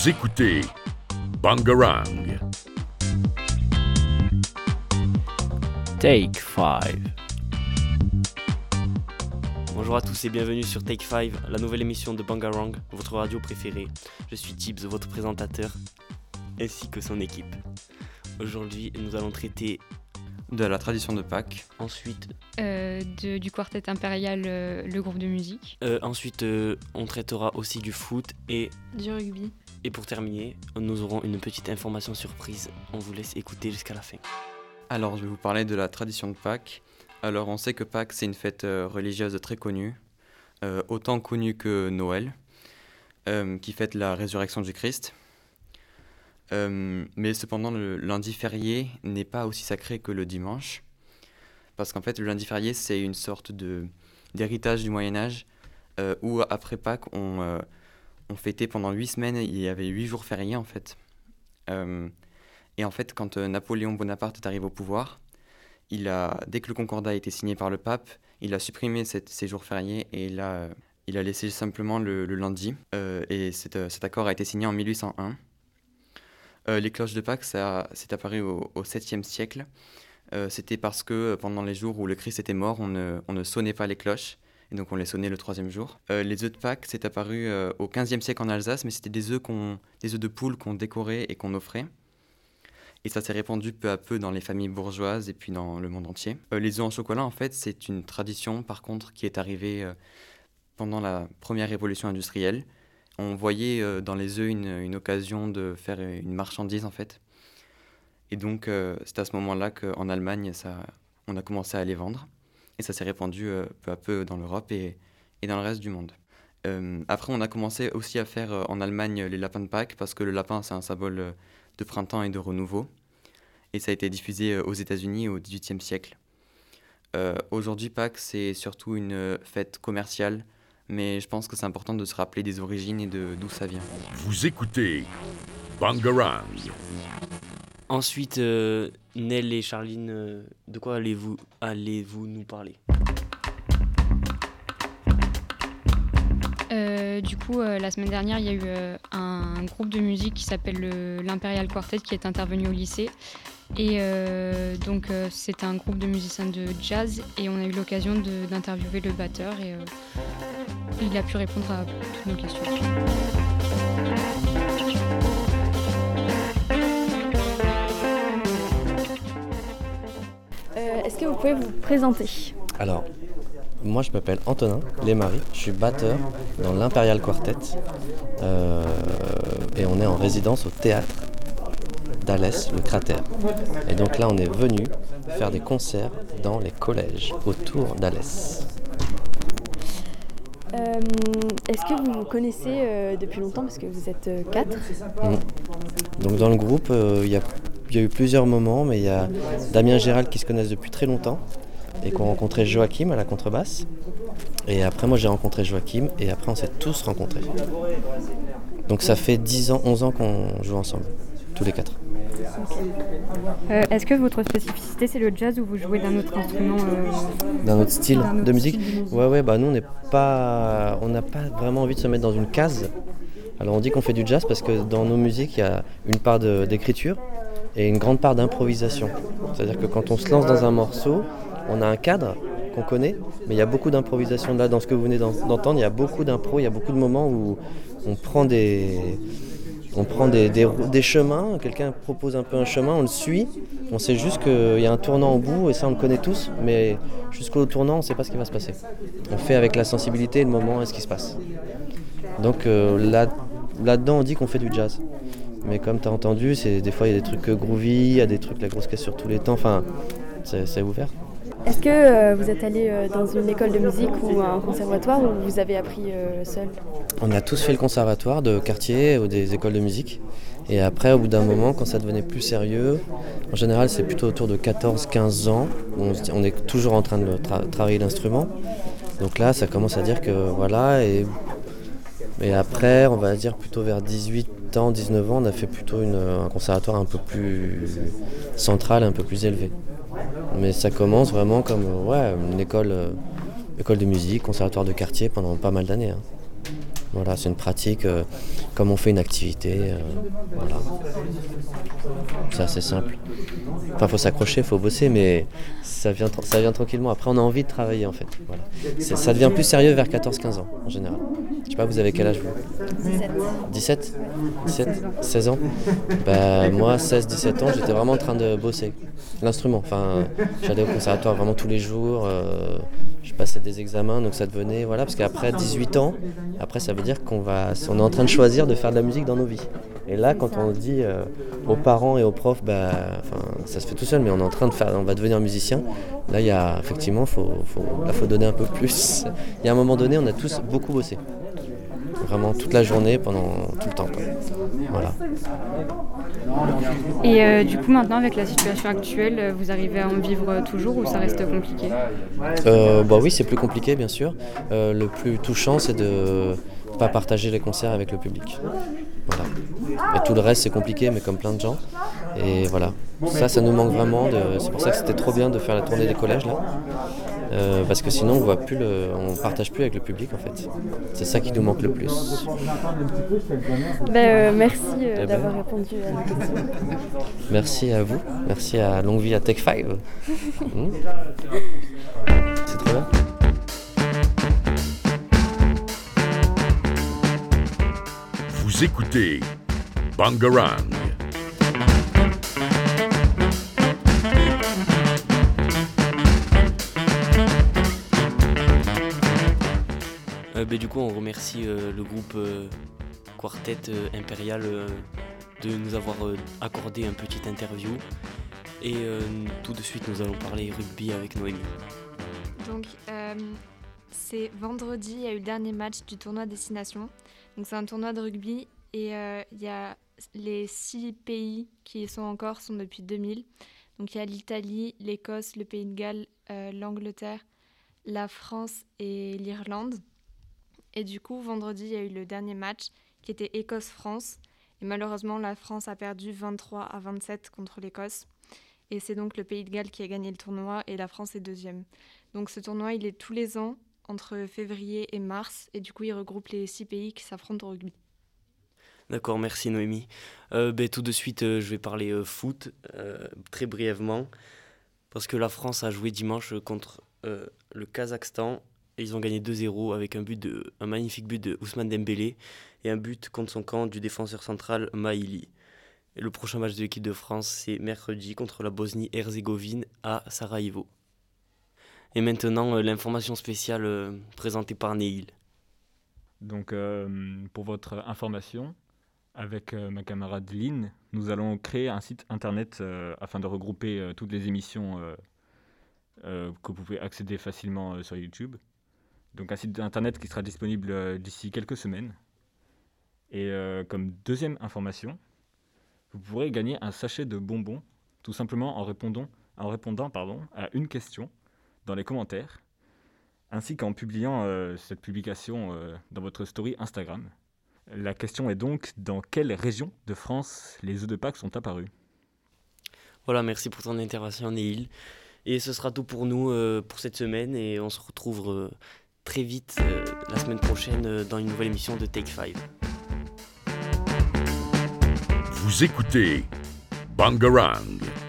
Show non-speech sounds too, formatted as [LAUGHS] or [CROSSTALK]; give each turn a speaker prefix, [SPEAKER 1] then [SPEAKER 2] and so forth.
[SPEAKER 1] Vous écoutez Bangarang.
[SPEAKER 2] Take 5.
[SPEAKER 3] Bonjour à tous et bienvenue sur Take 5, la nouvelle émission de Bangarang, votre radio préférée. Je suis Tibbs, votre présentateur, ainsi que son équipe. Aujourd'hui, nous allons traiter
[SPEAKER 4] de la tradition de Pâques.
[SPEAKER 3] ensuite,
[SPEAKER 5] Euh, de- du quartet impérial, euh, le groupe de musique.
[SPEAKER 3] euh, ensuite euh, on traitera aussi du foot et,
[SPEAKER 5] Du rugby.
[SPEAKER 3] Et pour terminer, nous aurons une petite information surprise. On vous laisse écouter jusqu'à la fin.
[SPEAKER 4] Alors, je vais vous parler de la tradition de Pâques. Alors, on sait que Pâques, c'est une fête euh, religieuse très connue, euh, autant connue que Noël, euh, qui fête la résurrection du Christ. Mais cependant, le lundi férié n'est pas aussi sacré que le dimanche, parce qu'en fait, le lundi férié, c'est une sorte d'héritage du Moyen Âge, où après Pâques, on, on fêtait pendant huit semaines, il y avait huit jours fériés en fait. Euh, et en fait, quand euh, Napoléon Bonaparte est arrivé au pouvoir, il a, dès que le Concordat a été signé par le pape, il a supprimé ces jours fériés et il a, il a laissé simplement le, lundi. Euh, et cet, accord a été signé en 1801. Euh, les cloches de Pâques, c'est apparu au, au 7e siècle. C'était parce que pendant les jours où le Christ était mort, on ne sonnait pas les cloches. Et donc on les sonnait le troisième jour. Euh, les œufs de Pâques, c'est apparu euh, au 15e siècle en Alsace, mais c'était des œufs, des œufs de poule qu'on décorait et qu'on offrait. Et ça s'est répandu peu à peu dans les familles bourgeoises et puis dans le monde entier. Euh, les œufs en chocolat, en fait, c'est une tradition, par contre, qui est arrivée pendant la première révolution industrielle. On voyait dans les œufs une, une occasion de faire une marchandise, en fait. Et donc, c'est à ce moment-là qu'en Allemagne, ça, on a commencé à les vendre. Et ça s'est répandu euh, peu à peu dans l'Europe et, dans le reste du monde. Euh, après, on a commencé aussi à faire euh, en Allemagne les lapins de Pâques, parce que le lapin, c'est un symbole de printemps et de renouveau. Et ça a été diffusé aux États-Unis au XVIIIe siècle. Aujourd'hui, Pâques, c'est surtout une fête commerciale, mais je pense que c'est important de se rappeler des origines et d'où ça vient.
[SPEAKER 1] Vous écoutez Bangarang.
[SPEAKER 3] Ensuite, euh, Nell et Charline, euh, de quoi allez-vous allez-vous nous parler?
[SPEAKER 5] Euh, du coup, euh, la semaine dernière, il y a eu un groupe de musique qui s'appelle le- l'Imperial Quartet qui est intervenu au lycée. Et donc, c'est un groupe de musiciens de jazz et on a eu l'occasion d'interviewer le batteur et il a pu répondre à toutes nos questions.
[SPEAKER 6] Est-ce que vous pouvez vous présenter?
[SPEAKER 2] Alors, moi je m'appelle Antonin Lesmarie, je suis batteur dans l'Imperial Quartet euh, et on est en résidence au théâtre d'Alès, le cratère. Et donc là on est venu faire des concerts dans les collèges autour d'Alès.
[SPEAKER 6] Euh, Est-ce que vous vous connaissez euh, depuis longtemps? Parce que vous êtes euh, quatre.
[SPEAKER 2] Donc dans le groupe, il y, a, il y a eu plusieurs moments, mais il y a Damien et Gérald qui se connaissent depuis très longtemps et qui ont rencontré Joachim à la contrebasse. Et après moi j'ai rencontré Joachim et après on s'est tous rencontrés. Donc ça fait 10 ans, 11 ans qu'on joue ensemble, tous les quatre.
[SPEAKER 5] Euh, Est-ce que votre spécificité c'est le jazz ou vous jouez d'un autre instrument
[SPEAKER 2] D'un autre style
[SPEAKER 5] autre
[SPEAKER 2] de musique
[SPEAKER 5] style.
[SPEAKER 2] Ouais ouais bah nous on n'est pas. On n'a pas vraiment envie de se mettre dans une case. Alors on dit qu'on fait du jazz parce que dans nos musiques il y a une part d'écriture et une grande part d'improvisation. C'est-à-dire que quand on se lance dans un morceau, on a un cadre qu'on connaît, mais il y a beaucoup d'improvisation là dans ce que vous venez d'en- d'entendre, il y a beaucoup d'impro, il y a beaucoup de moments où on prend des. On prend des, des chemins, quelqu'un propose un peu un chemin, on le suit, on sait juste qu'il y a un tournant au bout et ça on le connaît tous, mais jusqu'au tournant on ne sait pas ce qui va se passer. On fait avec la sensibilité, le moment et ce qui se passe. Donc euh, là, là-dedans on dit qu'on fait du jazz. Mais comme tu as entendu, des fois il y a des trucs groovy, il y a des trucs la grosse caisse sur tous les temps, enfin c'est, ouvert.
[SPEAKER 6] Est-ce que euh, vous êtes allé euh, dans une école de musique ou un conservatoire ou vous avez appris euh, seul?
[SPEAKER 2] On a tous fait le conservatoire de quartier ou des écoles de musique. Et après, au bout d'un moment, quand ça devenait plus sérieux, en général, c'est plutôt autour de 14-15 ans, on, est toujours en train de tra- travailler l'instrument. Donc là, ça commence à dire que voilà. Et, et après, on va dire plutôt vers 18 ans, 19 ans, on a fait plutôt un conservatoire un peu plus central, un peu plus élevé. Mais ça commence vraiment comme ouais, une école, euh, école de musique, conservatoire de quartier pendant pas mal d'années. hein. Voilà, c'est une pratique euh, comme on fait une activité. euh, voilà. C'est assez simple. Enfin, faut s'accrocher, faut bosser, mais ça vient, ça vient tranquillement. Après, on a envie de travailler en fait. Voilà. Ça devient plus sérieux vers 14-15 ans en général. Je sais pas, vous avez quel âge vous? 17 17 16 ans? Bah, Moi, 16-17 ans, j'étais vraiment en train de bosser. L'instrument, enfin, j'allais au conservatoire vraiment tous les jours. euh, je passais des examens, donc ça devenait, voilà, parce qu'après 18 ans, après veut dire qu'on va, on est en train de choisir de faire de la musique dans nos vies. Et là, quand on dit euh, aux parents et aux profs, bah, ça se fait tout seul, mais on est en train de faire, on va devenir musicien. Là, il y a effectivement, faut, faut, là, faut donner un peu plus. Il y a un moment donné, on a tous beaucoup bossé. Vraiment toute la journée, pendant tout le temps. quoi. Voilà.
[SPEAKER 5] Et euh, du coup, maintenant, avec la situation actuelle, euh, vous arrivez à en vivre toujours ou ça reste compliqué?
[SPEAKER 2] Euh, bah oui, c'est plus compliqué, bien sûr. Le plus touchant, c'est de pas partager les concerts avec le public. Voilà. Et tout le reste, c'est compliqué, mais comme plein de gens. Et voilà. Ça, ça nous manque vraiment. de- C'est pour ça que c'était trop bien de faire la tournée des collèges là. Euh, parce que sinon, on voit plus le... on partage plus avec le public en fait. C'est ça qui nous manque le plus.
[SPEAKER 6] Ben, euh, merci euh,
[SPEAKER 2] ben.
[SPEAKER 6] d'avoir répondu à nos questions.
[SPEAKER 2] Merci à vous. Merci à Longue Vie à Tech 5. [LAUGHS] Hmm.
[SPEAKER 1] Vous écoutez Bangarang.
[SPEAKER 3] Euh, ben, du coup, on remercie euh, le groupe euh, Quartet euh, Impérial euh, de nous avoir euh, accordé un petit interview. Et euh, tout de suite, nous allons parler rugby avec Noémie.
[SPEAKER 7] Donc, euh, c'est vendredi, il y a eu le dernier match du tournoi Destination. Donc, c'est un tournoi de rugby et euh, il y a les six pays qui sont encore sont depuis 2000. Donc, il y a l'Italie, l'Écosse, le Pays de Galles, euh, l'Angleterre, la France et l'Irlande. Et du coup, vendredi, il y a eu le dernier match qui était Écosse-France. Et malheureusement, la France a perdu 23 à 27 contre l'Écosse. Et c'est donc le Pays de Galles qui a gagné le tournoi et la France est deuxième. Donc ce tournoi, il est tous les ans entre février et mars et du coup, il regroupe les six pays qui s'affrontent au rugby.
[SPEAKER 3] D'accord, merci Noémie. Euh, ben, tout de suite, euh, je vais parler euh, foot très brièvement. Parce que la France a joué dimanche contre le Kazakhstan. Et ils ont gagné 2-0 avec un, but de, un magnifique but de Ousmane Dembélé et un but contre son camp du défenseur central Maïli. Et le prochain match de l'équipe de France, c'est mercredi contre la Bosnie-Herzégovine à Sarajevo. Et maintenant, euh, l'information spéciale euh, présentée par Neil.
[SPEAKER 8] Donc, euh, pour votre information, avec ma camarade Lynn, nous allons créer un site internet afin de regrouper toutes les émissions que vous pouvez accéder facilement sur YouTube. Donc, un site internet qui sera disponible d'ici quelques semaines. Et comme deuxième information, vous pourrez gagner un sachet de bonbons tout simplement en répondant, en répondant pardon, à une question dans les commentaires ainsi qu'en publiant euh, cette publication euh, dans votre story Instagram. La question est donc dans quelle région de France les œufs de Pâques sont apparus?
[SPEAKER 3] Voilà, merci pour ton intervention, Neil. Et ce sera tout pour nous euh, pour cette semaine et on se retrouve euh, très vite euh, la semaine prochaine euh, dans une nouvelle émission de Take 5.
[SPEAKER 1] Vous écoutez Bangarang.